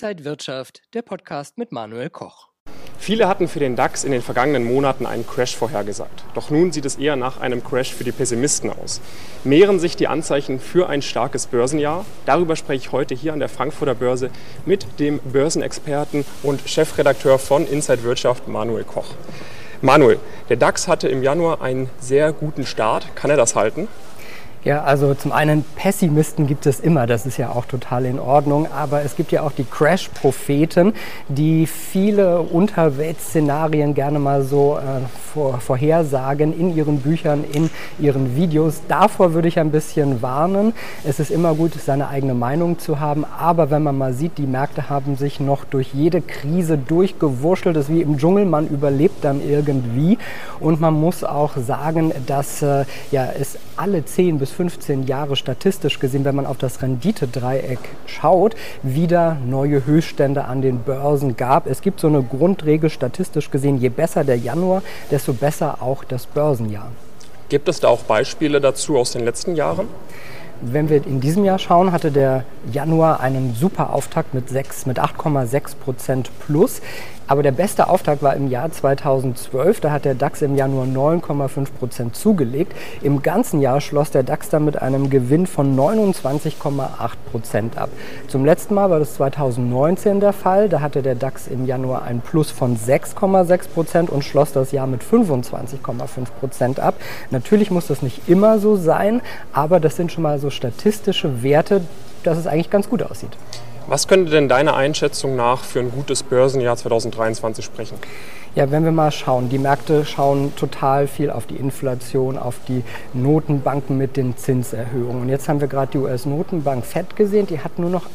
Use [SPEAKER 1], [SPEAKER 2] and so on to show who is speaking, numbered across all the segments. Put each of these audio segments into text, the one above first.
[SPEAKER 1] Inside Wirtschaft, der Podcast mit Manuel Koch.
[SPEAKER 2] Viele hatten für den DAX in den vergangenen Monaten einen Crash vorhergesagt. Doch nun sieht es eher nach einem Crash für die Pessimisten aus. Mehren sich die Anzeichen für ein starkes Börsenjahr? Darüber spreche ich heute hier an der Frankfurter Börse mit dem Börsenexperten und Chefredakteur von Inside Wirtschaft, Manuel Koch. Manuel, der DAX hatte im Januar einen sehr guten Start. Kann er das halten?
[SPEAKER 3] Ja, also zum einen Pessimisten gibt es immer, das ist ja auch total in Ordnung, aber es gibt ja auch die Crash-Propheten, die viele Unterweltszenarien gerne mal so äh, vor, vorhersagen in ihren Büchern, in ihren Videos. Davor würde ich ein bisschen warnen. Es ist immer gut, seine eigene Meinung zu haben, aber wenn man mal sieht, die Märkte haben sich noch durch jede Krise durchgewurschtelt, das ist wie im Dschungel, man überlebt dann irgendwie und man muss auch sagen, dass äh, ja, es alle 10 bis 15 Jahre statistisch gesehen, wenn man auf das Renditedreieck schaut, wieder neue Höchststände an den Börsen gab. Es gibt so eine Grundregel statistisch gesehen, je besser der Januar, desto besser auch das Börsenjahr.
[SPEAKER 2] Gibt es da auch Beispiele dazu aus den letzten Jahren?
[SPEAKER 3] Wenn wir in diesem Jahr schauen, hatte der Januar einen super Auftakt mit, mit 8,6 Prozent plus. Aber der beste Auftakt war im Jahr 2012. Da hat der DAX im Januar 9,5 Prozent zugelegt. Im ganzen Jahr schloss der DAX dann mit einem Gewinn von 29,8 Prozent ab. Zum letzten Mal war das 2019 der Fall. Da hatte der DAX im Januar ein Plus von 6,6 Prozent und schloss das Jahr mit 25,5 Prozent ab. Natürlich muss das nicht immer so sein, aber das sind schon mal so statistische Werte, dass es eigentlich ganz gut aussieht.
[SPEAKER 2] Was könnte denn deiner Einschätzung nach für ein gutes Börsenjahr 2023 sprechen?
[SPEAKER 3] Ja, wenn wir mal schauen, die Märkte schauen total viel auf die Inflation, auf die Notenbanken mit den Zinserhöhungen. Und jetzt haben wir gerade die US-Notenbank FED gesehen, die hat nur noch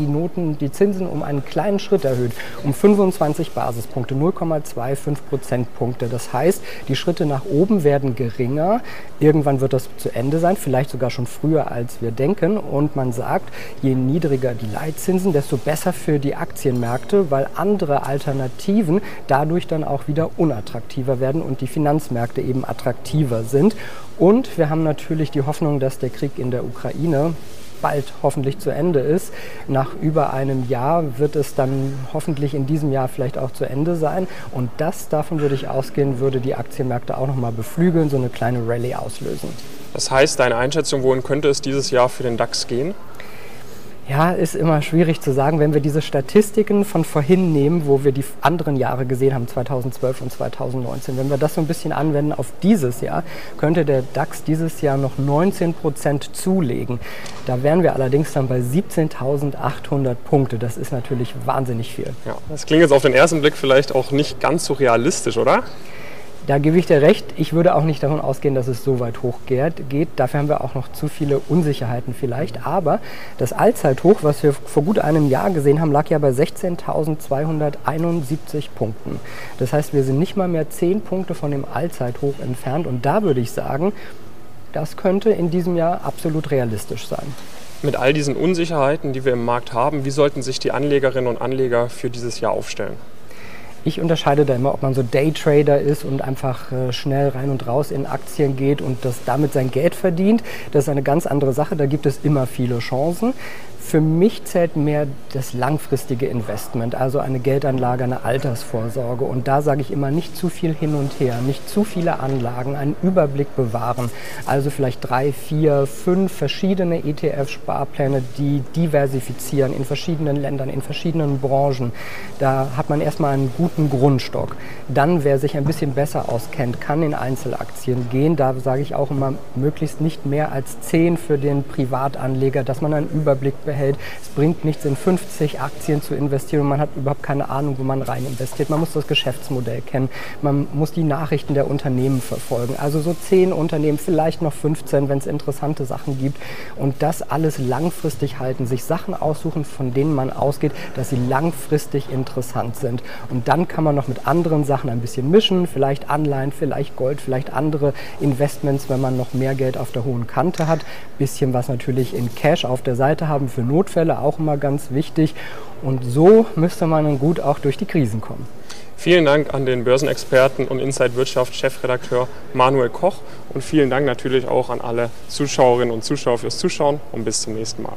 [SPEAKER 3] die Noten, die Zinsen um einen kleinen Schritt erhöht, um 25 Basispunkte, 0,25 Prozentpunkte. Das heißt, die Schritte nach oben werden geringer. Irgendwann wird das zu Ende sein, vielleicht sogar schon früher, als wir denken. Und man sagt, je niedriger die Leitzinsen, desto besser für die Aktienmärkte, weil andere Alternativen dadurch dann auch wieder unattraktiver werden und die Finanzmärkte eben attraktiver sind. Und wir haben natürlich die Hoffnung, dass der Krieg in der Ukraine bald hoffentlich zu Ende ist. Nach über einem Jahr wird es dann hoffentlich in diesem Jahr vielleicht auch zu Ende sein. Und das, davon würde ich ausgehen, würde die Aktienmärkte auch nochmal beflügeln, so eine kleine Rallye auslösen.
[SPEAKER 2] Das heißt, deine Einschätzung, wohin könnte es dieses Jahr für den DAX gehen?
[SPEAKER 3] Ja, ist immer schwierig zu sagen. Wenn wir diese Statistiken von vorhin nehmen, wo wir die anderen Jahre gesehen haben, 2012 und 2019, wenn wir das so ein bisschen anwenden auf dieses Jahr, könnte der DAX dieses Jahr noch 19 Prozent zulegen. Da wären wir allerdings dann bei 17.800 Punkte. Das ist natürlich wahnsinnig viel.
[SPEAKER 2] Ja, das klingt jetzt auf den ersten Blick vielleicht auch nicht ganz so realistisch, oder?
[SPEAKER 3] Da gebe ich dir recht. Ich würde auch nicht davon ausgehen, dass es so weit hoch geht. Dafür haben wir auch noch zu viele Unsicherheiten vielleicht. Aber das Allzeithoch, was wir vor gut einem Jahr gesehen haben, lag ja bei 16.271 Punkten. Das heißt, wir sind nicht mal mehr 10 Punkte von dem Allzeithoch entfernt. Und da würde ich sagen, das könnte in diesem Jahr absolut realistisch sein.
[SPEAKER 2] Mit all diesen Unsicherheiten, die wir im Markt haben, wie sollten sich die Anlegerinnen und Anleger für dieses Jahr aufstellen?
[SPEAKER 3] Ich unterscheide da immer, ob man so Daytrader ist und einfach äh, schnell rein und raus in Aktien geht und das damit sein Geld verdient. Das ist eine ganz andere Sache. Da gibt es immer viele Chancen. Für mich zählt mehr das langfristige Investment, also eine Geldanlage, eine Altersvorsorge. Und da sage ich immer nicht zu viel hin und her, nicht zu viele Anlagen, einen Überblick bewahren. Also vielleicht drei, vier, fünf verschiedene ETF-Sparpläne, die diversifizieren in verschiedenen Ländern, in verschiedenen Branchen. Da hat man erstmal einen guten Grundstock. Dann, wer sich ein bisschen besser auskennt, kann in Einzelaktien gehen. Da sage ich auch immer, möglichst nicht mehr als zehn für den Privatanleger, dass man einen Überblick behält. Es bringt nichts, in 50 Aktien zu investieren und man hat überhaupt keine Ahnung, wo man rein investiert. Man muss das Geschäftsmodell kennen, man muss die Nachrichten der Unternehmen verfolgen. Also so 10 Unternehmen, vielleicht noch 15, wenn es interessante Sachen gibt. Und das alles langfristig halten, sich Sachen aussuchen, von denen man ausgeht, dass sie langfristig interessant sind. Und dann kann man noch mit anderen Sachen ein bisschen mischen, vielleicht Anleihen, vielleicht Gold, vielleicht andere Investments, wenn man noch mehr Geld auf der hohen Kante hat. Bisschen was natürlich in Cash auf der Seite haben für Notfälle auch immer ganz wichtig. Und so müsste man dann gut auch durch die Krisen kommen.
[SPEAKER 2] Vielen Dank an den Börsenexperten und Inside Wirtschaft Chefredakteur Manuel Koch und vielen Dank natürlich auch an alle Zuschauerinnen und Zuschauer fürs Zuschauen und bis zum nächsten Mal.